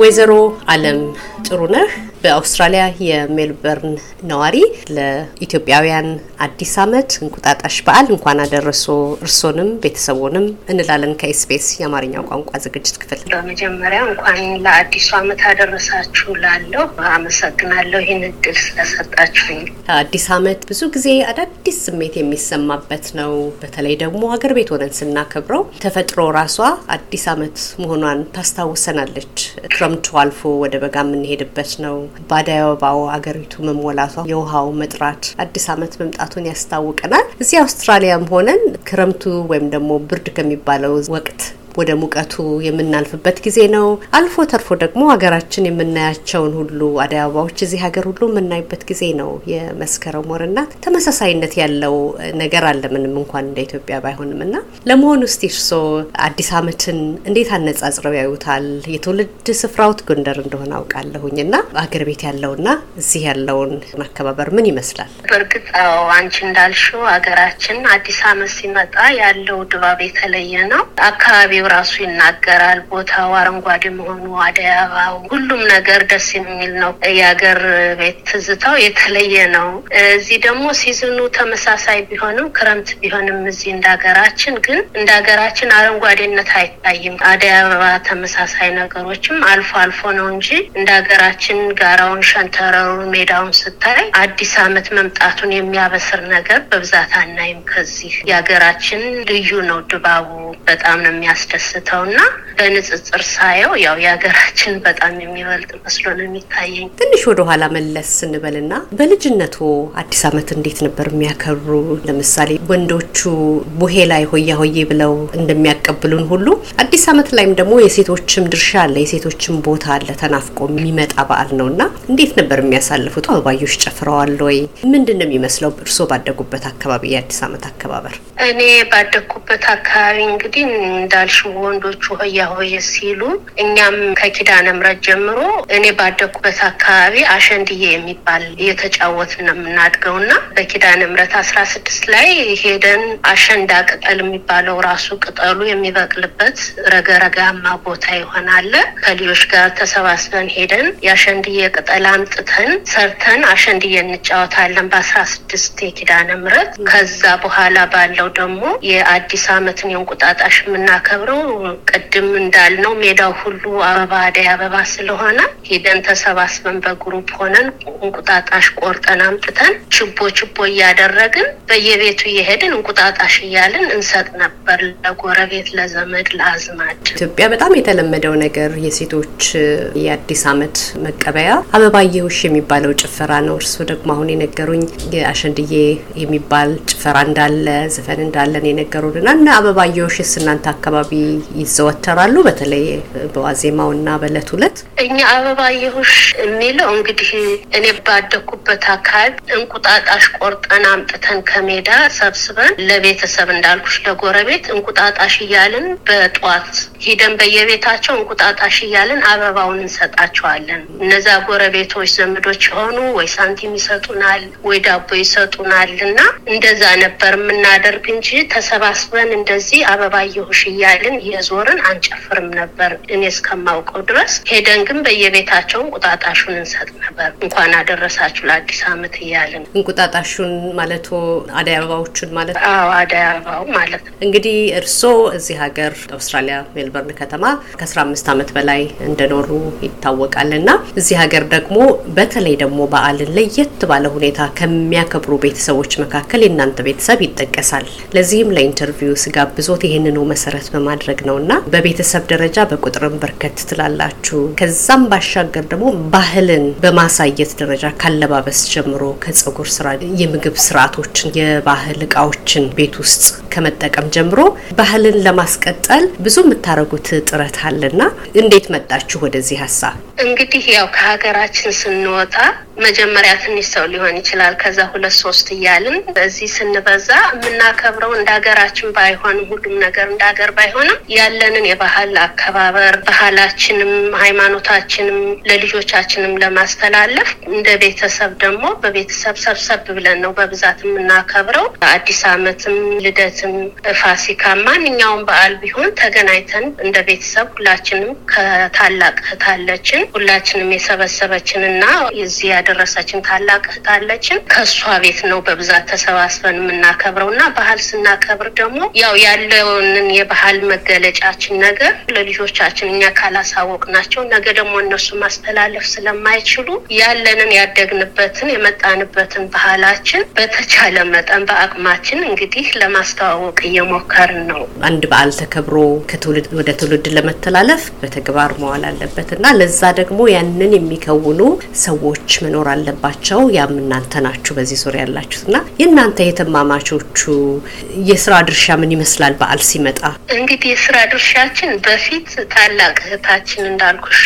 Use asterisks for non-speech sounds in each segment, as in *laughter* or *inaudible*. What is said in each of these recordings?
ወይዘሮ አለም ጥሩነህ በአውስትራሊያ የሜልበርን ነዋሪ ለኢትዮጵያውያን አዲስ ዓመት እንቁጣጣሽ በዓል እንኳን አደረሶ እርሶንም ቤተሰቦንም እንላለን ከኤስቢኤስ የአማርኛው ቋንቋ ዝግጅት ክፍል። በመጀመሪያ እንኳን ለአዲሱ ዓመት አደረሳችሁ ላለሁ አመሰግናለሁ ይህን እድል ስለሰጣችሁኝ። አዲስ ዓመት ብዙ ጊዜ አዳዲስ ስሜት የሚሰማበት ነው። በተለይ ደግሞ ሀገር ቤት ሆነን ስናከብረው ተፈጥሮ ራሷ አዲስ ዓመት መሆኗን ታስታውሰናለች። ክረምቱ አልፎ ወደ በጋ የምንሄድበት ነው። በአደይ አበባው አገሪቱ መሞላቷ፣ የውሃው መጥራት አዲስ ዓመት መምጣቱን ያስታውቀናል። እዚህ አውስትራሊያም ሆነን ክረምቱ ወይም ደግሞ ብርድ ከሚባለው ወቅት ወደ ሙቀቱ የምናልፍበት ጊዜ ነው። አልፎ ተርፎ ደግሞ ሀገራችን የምናያቸውን ሁሉ አደይ አበባዎች እዚህ ሀገር ሁሉ የምናይበት ጊዜ ነው። የመስከረም ወርና ተመሳሳይነት ያለው ነገር አለ ምንም እንኳን እንደ ኢትዮጵያ ባይሆንም እና ለመሆኑ እስቲ እርሶ አዲስ ዓመትን እንዴት አነጻጽረው ያዩታል? የትውልድ ስፍራውት ጎንደር እንደሆነ አውቃለሁኝ እና ሀገር ቤት ያለውና እዚህ ያለውን አከባበር ምን ይመስላል? በእርግጥ አዎ፣ አንቺ እንዳልሽው ሀገራችን አዲስ ዓመት ሲመጣ ያለው ድባብ የተለየ ነው። አካባቢ ራሱ ይናገራል። ቦታው አረንጓዴ መሆኑ፣ አደይ አበባው፣ ሁሉም ነገር ደስ የሚል ነው። የሀገር ቤት ትዝታው የተለየ ነው። እዚህ ደግሞ ሲዝኑ ተመሳሳይ ቢሆንም ክረምት ቢሆንም እዚህ እንደ ሀገራችን ግን እንደ ሀገራችን አረንጓዴነት አይታይም። አደይ አበባ ተመሳሳይ ነገሮችም አልፎ አልፎ ነው እንጂ እንደ ሀገራችን ጋራውን፣ ሸንተረሩን፣ ሜዳውን ስታይ አዲስ ዓመት መምጣቱን የሚያበስር ነገር በብዛት አናይም። ከዚህ የሀገራችን ልዩ ነው ድባቡ በጣም ነው የሚያስ ደስተው እና በንጽጽር ሳየው ያው የሀገራችን በጣም የሚበልጥ መስሎ ነው የሚታየኝ። ትንሽ ወደ ኋላ መለስ ስንበልና በልጅነቱ አዲስ ዓመት እንዴት ነበር የሚያከብሩ? ለምሳሌ ወንዶቹ ቡሄ ላይ ሆያ ሆዬ ብለው እንደሚያቀብሉን ሁሉ አዲስ ዓመት ላይም ደግሞ የሴቶችም ድርሻ አለ፣ የሴቶችም ቦታ አለ። ተናፍቆ የሚመጣ በዓል ነው እና እንዴት ነበር የሚያሳልፉት? አበባዮች ጨፍረዋል ወይ? ምንድን ነው የሚመስለው እርስዎ ባደጉበት አካባቢ የአዲስ ዓመት አከባበር? እኔ ባደግኩበት አካባቢ እንግዲህ እንዳልሽ ወንዶቹ ሆያ ሲሉ እኛም ከኪዳነ ምሕረት ጀምሮ እኔ ባደግኩበት አካባቢ አሸንድዬ የሚባል እየተጫወትን ነው የምናድገው እና በኪዳነ ምሕረት አስራ ስድስት ላይ ሄደን አሸንዳ ቅጠል የሚባለው ራሱ ቅጠሉ የሚበቅልበት ረገረጋማ ቦታ ይሆናል። ከልጆች ጋር ተሰባስበን ሄደን የአሸንድዬ ቅጠል አምጥተን ሰርተን አሸንድዬ እንጫወታለን በአስራ ስድስት የኪዳነ ምሕረት ከዛ በኋላ ባለው ደግሞ የአዲስ ዓመትን የእንቁጣጣሽ የምናከብረው ቅድም እንዳልነው ሜዳው ሁሉ አበባ አደይ አበባ ስለሆነ ሄደን ተሰባስበን በ group ሆነን እንቁጣጣሽ ቆርጠን አምጥተን ችቦ ችቦ እያደረግን በየቤቱ እየሄድን እንቁጣጣሽ እያልን እንሰጥ ነበር ለጎረቤት፣ ለዘመድ፣ ለአዝማድ። ኢትዮጵያ በጣም የተለመደው ነገር የሴቶች የአዲስ ዓመት መቀበያ አበባየሁሽ የሚባለው ጭፈራ ነው። እርስዎ ደግሞ አሁን የነገሩኝ የአሸንድዬ የሚባል ጭፈራ እንዳለ ዘፈን እንዳለን የነገሩንና እና አበባየሁሽስ እናንተ አካባቢ ይዘወተራሉ? በተለይ በዋዜማው እና በእለት ሁለት እኛ አበባየሁሽ የሚለው እንግዲህ እኔ ባደኩበት አካባቢ እንቁጣጣሽ ቆርጠን አምጥተን ከሜዳ ሰብስበን ለቤተሰብ እንዳልኩሽ ለጎረቤት እንቁጣጣሽ እያልን በጧት ሂደን በየቤታቸው እንቁጣጣሽ እያልን አበባውን እንሰጣቸዋለን። እነዛ ጎረቤቶች ዘመዶች የሆኑ ወይ ሳንቲም ይሰጡናል ወይ ዳቦ ይሰጡናል እና እንደዛ ነበር የምናደርግ እንጂ ተሰባስበን እንደዚህ አበባየሁሽ እያልን የዞርን አንጨፍርም ነበር እኔ እስከማውቀው ድረስ። ሄደን ግን በየቤታቸው እንቁጣጣሹን እንሰጥ ነበር። እንኳን አደረሳችሁ ለአዲስ ዓመት እያልን እንቁጣጣሹን ማለት አደይ አበባዎቹን ማለት አዎ፣ አደይ አበባው ማለት ነው። እንግዲህ እርስዎ እዚህ ሀገር አውስትራሊያ ሜልበርን ከተማ ከአስራ አምስት ዓመት በላይ እንደኖሩ ይታወቃል እና እዚህ ሀገር ደግሞ በተለይ ደግሞ በዓልን ለየት ባለ ሁኔታ ከሚያከብሩ ቤተሰቦች መካከል የእናንተ ቤተሰብ ይጠቀሳል። ለዚህም ለኢንተርቪው ስጋብዞት ይህንኑ መሰረት በማድረግ ነው እና በቤተሰብ ደረጃ በቁጥርም በርከት ትላላችሁ። ከዛም ባሻገር ደግሞ ባህልን በማሳየት ደረጃ ካለባበስ ጀምሮ ከጸጉር ስራ፣ የምግብ ስርዓቶችን፣ የባህል እቃዎችን ቤት ውስጥ ከመጠቀም ጀምሮ ባህልን ለማስቀጠል ብዙ የምታደርጉት ጥረት አለና እንዴት መጣችሁ ወደዚህ ሀሳብ? እንግዲህ ያው ከሀገራችን ስንወጣ መጀመሪያ ትንሽ ሰው ሊሆን ይችላል። ከዛ ሁለት ሶስት እያልን በዚህ ስንበዛ የምናከብረው እንደ ሀገራችን ባይሆንም ሁሉም ነገር እንደ ሀገር ባይሆንም ያለንን የባህል አከባበር ባህላችንም ሃይማኖታችንም ለልጆቻችንም ለማስተላለፍ እንደ ቤተሰብ ደግሞ በቤተሰብ ሰብሰብ ብለን ነው በብዛት የምናከብረው። አዲስ ዓመትም ልደትም ፋሲካ ማንኛውም በዓል ቢሆን ተገናኝተን እንደ ቤተሰብ ሁላችንም ከታላቅ እህት አለችን ሁላችንም የሰበሰበችን እና እዚህ ያደረሰችን ታላቅ እህት አለችን። ከእሷ ቤት ነው በብዛት ተሰባስበን የምናከብረው እና ባህል ስናከብር ደግሞ ያው ያለውንን የባህል መገለጫችን ነገር ለልጆቻችን እኛ ካላሳወቅ ናቸው ነገ ደግሞ እነሱ ማስተላለፍ ስለማይችሉ ያለንን ያደግንበትን የመጣንበትን ባህላችን በተቻለ መጠን በአቅማችን እንግዲህ ለማስተዋወቅ እየሞከርን ነው። አንድ በዓል ተከብሮ ከትውልድ ወደ ትውልድ ለመተላለፍ በተግባር መዋል አለበት እና ለዛ ደግሞ ያንን የሚከውኑ ሰዎች መኖር አለባቸው። ያም እናንተ ናችሁ በዚህ ዙሪያ ያላችሁት እና የእናንተ የተማማቾቹ የስራ ድርሻ ምን ይመስላል? በዓል ሲመጣ እንግዲህ የስራ ድርሻችን በፊት ታላቅ እህታችን እንዳልኩሽ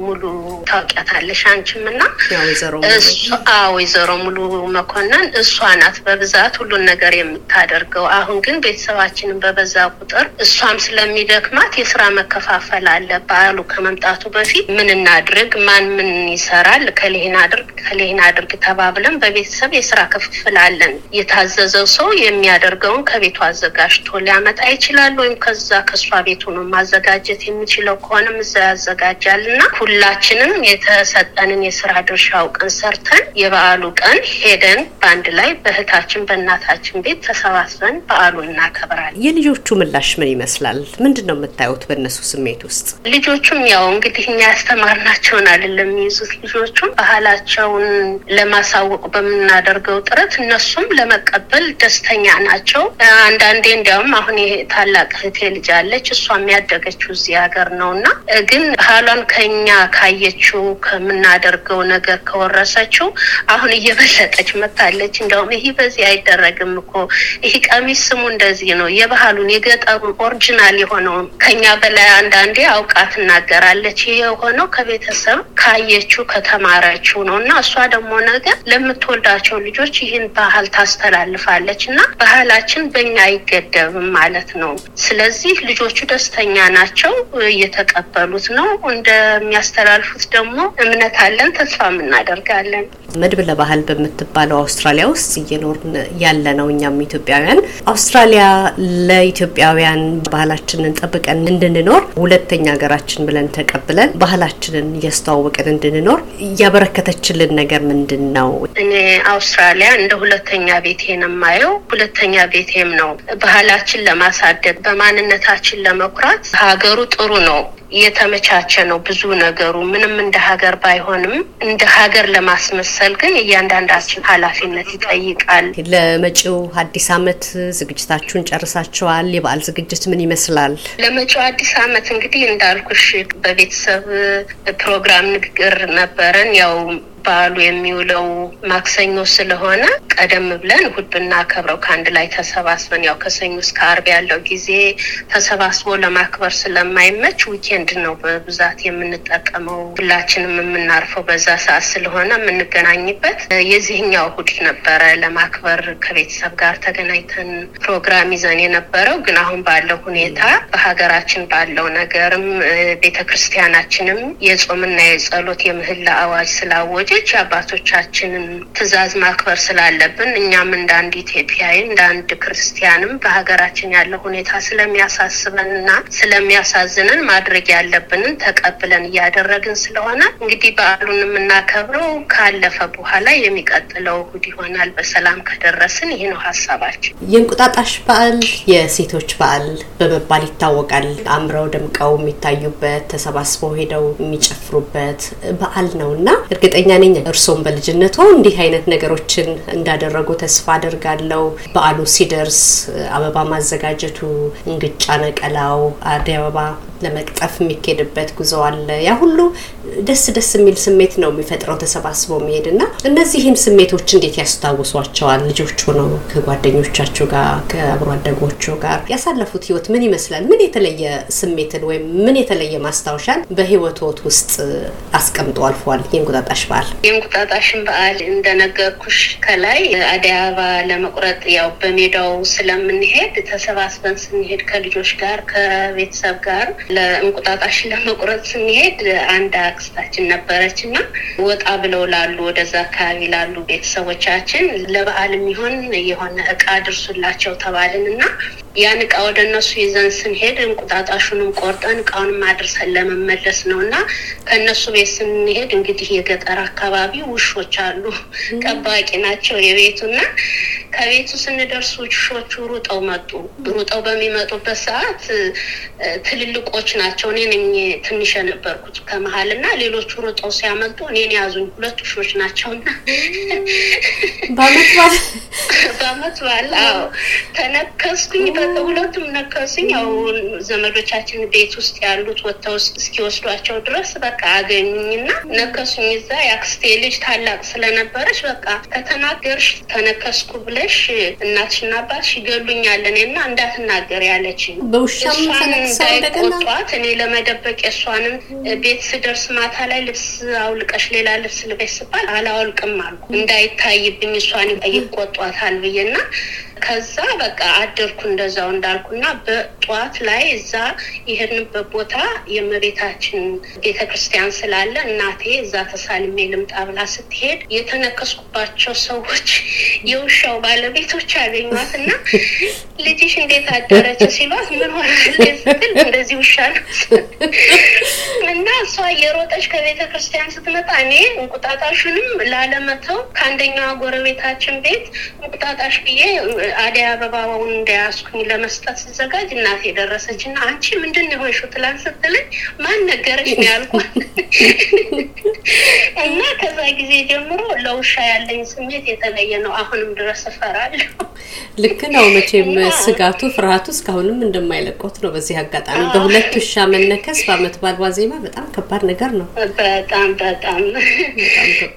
ሙሉ ታውቂያታለሽ አንቺም እና ወይዘሮ ሙሉ መኮንን እሷ ናት በብዛት ሁሉን ነገር የምታደርገው። አሁን ግን ቤተሰባችንን በበዛ ቁጥር እሷም ስለሚደክማት የስራ መከፋፈል አለ። በዓሉ ከመምጣቱ በፊት ምን እናድርግ፣ ማን ምን ይሰራል፣ ከሌህን አድርግ ከሌህን አድርግ ተባብለን በቤተሰብ የስራ ክፍፍል አለን። የታዘዘው ሰው የሚያደርገውን ከቤቱ አዘጋጅቶ ሊያመጣ ይችላል፣ ወይም ከዛ ከእሷ ቤቱ ነው ማዘጋጀት የሚችለው ከሆነም እዛ ያዘጋጃል እና ሁላችንም የተሰጠንን የስራ ድርሻ አውቀን ሰርተን የበዓሉ ቀን ሄደን በአንድ ላይ በእህታችን በእናታችን ቤት ተሰባስበን በዓሉን እናከብራለን። የልጆቹ ምላሽ ምን ይመስላል? ምንድን ነው የምታዩት በእነሱ ስሜት ውስጥ? ልጆቹም ያው እንግዲህ እኛ ያስተማርናቸውን አይደለም የሚይዙት ልጆቹም ባህላቸውን ለማሳወቅ በምናደርገው ጥረት እነሱም ለመቀበል ደስተኛ ናቸው። አንዳንዴ እንዲያውም አሁን ይሄ ታላቅ እህቴ ልጅ አለች እሷም ያደገችው እዚህ ሀገር ነው እና ግን ባህሏን ከኛ ካየችው ከምናደርገው ነገር ከወረሰችው አሁን እየበለጠች መታለች። እንደውም ይህ በዚህ አይደረግም እኮ ይህ ቀሚስ ስሙ እንደዚህ ነው፣ የባህሉን የገጠሩን original የሆነውን ከኛ በላይ አንዳንዴ አውቃ ትናገራለች። ይህ የሆነው ከቤተሰብ ካየችው ከተማረችው ነው እና እሷ ደግሞ ነገር ለምትወልዳቸው ልጆች ይህን ባህል ታስተላልፋለች እና ባህላችን በኛ አይገደብም ማለት ነው። ስለዚህ ልጆቹ ደስተኛ ናቸው፣ እየተቀበሉት ነው። እንደሚያስተላልፉት ደግሞ እምነት አለን፣ ተስፋም እናደርጋለን። መድብለ ባህል በምትባለው አውስትራሊያ ውስጥ እየኖርን ያለ ነው። እኛም ኢትዮጵያውያን አውስትራሊያ ለኢትዮጵያውያን ባህላችንን ጠብቀን እንድንኖር ሁለተኛ ሀገራችን ብለን ተቀብለን ባህላችንን እያስተዋወቅን እንድንኖር እያበረከተችልን ነገር ምንድን ነው? እኔ አውስትራሊያ እንደ ሁለተኛ ቤቴ ነው የማየው። ሁለተኛ ቤቴም ነው። ባህላችን ለማሳደግ በማንነታችን ለመኩራት ሀገሩ ጥሩ ነው የተመቻቸ ነው። ብዙ ነገሩ ምንም እንደ ሀገር ባይሆንም እንደ ሀገር ለማስመሰል ግን እያንዳንዳችን ኃላፊነት ይጠይቃል። ለመጪው አዲስ ዓመት ዝግጅታችሁን ጨርሳችኋል? የበዓል ዝግጅት ምን ይመስላል? ለመጪው አዲስ ዓመት እንግዲህ እንዳልኩሽ በቤተሰብ ፕሮግራም ንግግር ነበረን ያው በዓሉ የሚውለው ማክሰኞ ስለሆነ ቀደም ብለን እሁድ ብናከብረው ከአንድ ላይ ተሰባስበን ያው ከሰኞ እስከ አርብ ያለው ጊዜ ተሰባስቦ ለማክበር ስለማይመች weekend ነው በብዛት የምንጠቀመው። ሁላችንም የምናርፈው በዛ ሰዓት ስለሆነ የምንገናኝበት የዚህኛው እሁድ ነበረ ለማክበር ከቤተሰብ ጋር ተገናኝተን ፕሮግራም ይዘን የነበረው። ግን አሁን ባለው ሁኔታ በሀገራችን ባለው ነገርም ቤተ ክርስቲያናችንም የጾምና የጸሎት የምህላ አዋጅ ስላወጀ የአባቶቻችንን ትዕዛዝ ማክበር ስላለብን እኛም እንደ አንድ ኢትዮጵያዊ እንደ አንድ ክርስቲያንም በሀገራችን ያለው ሁኔታ ስለሚያሳስበን እና ስለሚያሳዝንን ማድረግ ያለብንን ተቀብለን እያደረግን ስለሆነ እንግዲህ በዓሉን የምናከብረው ካለፈ በኋላ የሚቀጥለው እሁድ ይሆናል። በሰላም ከደረስን ይህ ነው ሀሳባችን። የእንቁጣጣሽ በዓል የሴቶች በዓል በመባል ይታወቃል። አምረው ደምቀው የሚታዩበት ተሰባስበው ሄደው የሚጨፍሩበት በዓል ነው እና እርግጠኛ ነኝ እርስዎም በልጅነቶ እንዲህ አይነት ነገሮችን እንዳደረጉ ተስፋ አደርጋለሁ። በዓሉ ሲደርስ አበባ ማዘጋጀቱ፣ እንግጫ ነቀላው፣ አደይ አበባ ለመቅጠፍ የሚካሄድበት ጉዞ አለ። ያ ሁሉ ደስ ደስ የሚል ስሜት ነው የሚፈጥረው ተሰባስበው መሄድ እና እነዚህን ስሜቶች እንዴት ያስታውሷቸዋል? ልጆች ሆነው ከጓደኞቻቸው ጋር ከአብሮ አደጎቹ ጋር ያሳለፉት ህይወት ምን ይመስላል? ምን የተለየ ስሜትን ወይም ምን የተለየ ማስታወሻን በህይወቶት ውስጥ አስቀምጦ አልፏል? የእንቁጣጣሽ በዓል የእንቁጣጣሽን በዓል እንደነገርኩሽ ከላይ አደይ አበባ ለመቁረጥ ያው በሜዳው ስለምንሄድ ተሰባስበን ስንሄድ ከልጆች ጋር ከቤተሰብ ጋር ለእንቁጣጣሽ ለመቁረጥ ስንሄድ አንድ አክስታችን ነበረች እና ወጣ ብለው ላሉ ወደዛ አካባቢ ላሉ ቤተሰቦቻችን ለበዓል የሚሆን የሆነ እቃ ድርሱላቸው ተባልን እና ያን እቃ ወደ እነሱ ይዘን ስንሄድ እንቁጣጣሹንም ቆርጠን እቃውንም አድርሰን ለመመለስ ነው እና ከእነሱ ቤት ስንሄድ እንግዲህ የገጠር አካባቢ ውሾች አሉ፣ ጠባቂ ናቸው የቤቱና ከቤቱ ስንደርስ ውሾቹ ሩጠው መጡ። ሩጠው በሚመጡበት ሰዓት ትልልቆች ናቸው። እኔ ነኝ ትንሽ የነበርኩት ከመሀል እና ሌሎቹ ሩጠው ሲያመልጡ እኔን ያዙኝ። ሁለት ውሾች በአመት በዓል በአመት በዓል አዎ ተነከስኩኝ። ሁለቱም ነከሱኝ። ያው ዘመዶቻችን ቤት ውስጥ ያሉት ወጥተው እስኪወስዷቸው ድረስ በቃ አገኙኝና ነከሱኝ። እዛ የአክስቴ ልጅ ታላቅ ስለነበረች በቃ ከተናገርሽ ተነከስኩ ብለሽ እናትሽና አባትሽ ይገሉኛል። እኔና እንዳትናገር ያለችኝ ተነክሰው እንደገና እንዳይቆጧት እኔ ለመደበቅ የእሷንም ቤት ስደርስ ማታ ላይ ልብስ አውልቀሽ ሌላ ልብስ ልበሽ ስባል አላወልቅም አልኩ። እንዳይታይብኝ እሷን ይቆጧታል ብዬና ከዛ በቃ አደርኩ እንደዛው እንዳልኩና በጠዋት ላይ እዛ የሄድንበት ቦታ የእመቤታችን ቤተ ክርስቲያን ስላለ እናቴ እዛ ተሳልሜ ልምጣ ብላ ስትሄድ የተነከስኩባቸው ሰዎች የውሻው ባለቤቶች ያገኟት እና ልጅሽ እንዴት አደረች ሲሏት ምን ሆናለች ስትል እንደዚህ ውሻ ነው እና እሷ እየሮጠች ከቤተ ክርስቲያን ስትመጣ እኔ እንቁጣጣሹንም ላለመተው ከአንደኛዋ ጎረቤታችን ቤት እንቁጣጣሽ ብዬ አደይ አበባውን እንደያዝኩኝ ለመስጠት ስዘጋጅ እናቴ ደረሰች እና አንቺ ምንድን ነው የሆንሽው ትላንት ስትለኝ ማን ነገረች ነው ያልኳት። *laughs* እና ከዛ ጊዜ ጀምሮ ለውሻ ያለኝ ስሜት የተለየ ነው። አሁንም ድረስ እፈራለሁ። ልክ ነው። መቼም ስጋቱ ፍርሃቱ እስካሁንም እንደማይለቆት ነው። በዚህ አጋጣሚ በሁለት ውሻ መነከስ በአመት በዓል ዋዜማ በጣም ከባድ ነገር ነው። በጣም በጣም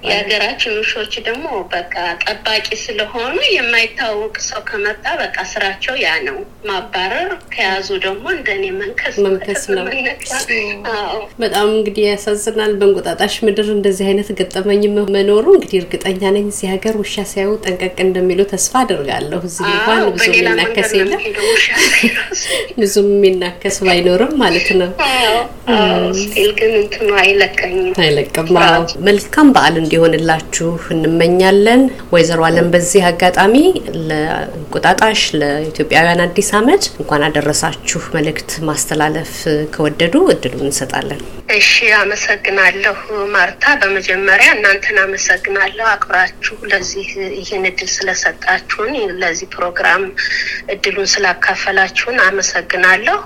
የሀገራችን ውሾች ደግሞ በቃ ጠባቂ ስለሆኑ የማይታወቅ ሰው ከመጣ በቃ ስራቸው ያ ነው፣ ማባረር። ከያዙ ደግሞ እንደኔ መንከስ መንከስ ነው። *laughs* በጣም እንግዲህ ያሳዝናል። በእንቁጣጣሽ ምድር እንደዚህ አይነት ገጠመኝ መኖሩ እንግዲህ እርግጠኛ ነኝ እዚህ ሀገር ውሻ ሲያዩ ጠንቀቅ እንደሚሉ ተስፋ አደርጋለሁ። እዚህ እንኳን ብዙ የሚናከስ የለም *laughs* ብዙም የሚናከስ ባይኖርም ማለት ነው። still ግን እንትኑ አይለቀኝም አይለቅም። መልካም በዓል እንዲሆንላችሁ እንመኛለን። ወይዘሮ አለም በዚህ አጋጣሚ ለእንቁጣጣሽ ለኢትዮጵያውያን አዲስ ዓመት እንኳን አደረሳችሁ መልእክት ማስተላለፍ ከወደዱ እድሉን እንሰጣለን። እሺ፣ አመሰግናለሁ ማርታ። በመጀመሪያ እናንተን አመሰግናለሁ አክብራችሁ ለዚህ ይህን እድል ስለሰጣችሁን ለዚህ ፕሮግራም እድሉን ስላካፈላችሁን አመሰግናለሁ።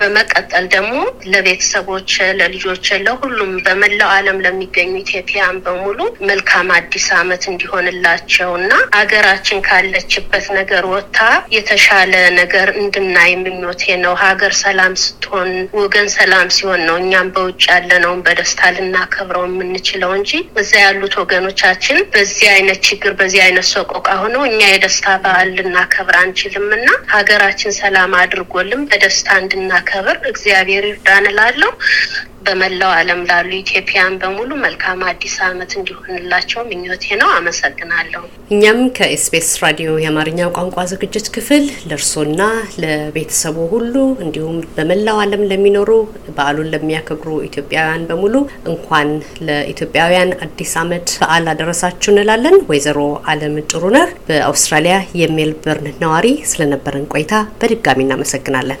በመቀጠል ደግሞ ለቤተሰቦች፣ ለልጆች፣ ለሁሉም በመላው ዓለም ለሚገኙ ኢትዮጵያን በሙሉ መልካም አዲስ ዓመት እንዲሆንላቸው እና ሀገራችን ካለችበት ነገር ወጥታ የተሻለ ነገር እንድናይ ምኞቴ ነው። ሀገር ሰላም ስትሆን፣ ወገን ሰላም ሲሆን ነው እኛም በውጭ ያለነውን በደስታ ልናከብረው የምንችለው እንጂ እዛ ያሉት ወገኖቻችን በዚህ አይነት ችግር በዚህ አይነት ሰቆቃ ሆነው እኛ የደስታ በዓል ልናከብር አንችልም እና ሀገራችን ሰላም አድርጎልን በደስታ እንድናከብር እግዚአብሔር ይርዳን እላለሁ። በመላው ዓለም ላሉ ኢትዮጵያን በሙሉ መልካም አዲስ ዓመት እንዲሆንላቸው ምኞቴ ነው። አመሰግናለሁ። እኛም ከኤስቢኤስ ራዲዮ የአማርኛ ቋንቋ ዝግጅት ክፍል ለእርሶና ለቤተሰቡ ሁሉ እንዲሁም በመላው ዓለም ለሚኖሩ በዓሉን ለሚያከብሩ ኢትዮጵያውያን በሙሉ እንኳን ለኢትዮጵያውያን አዲስ ዓመት በዓል አደረሳችሁ እንላለን። ወይዘሮ አለም ጥሩነህ በአውስትራሊያ የሜልበርን ነዋሪ ስለነበረን ቆይታ በድጋሚ እናመሰግናለን።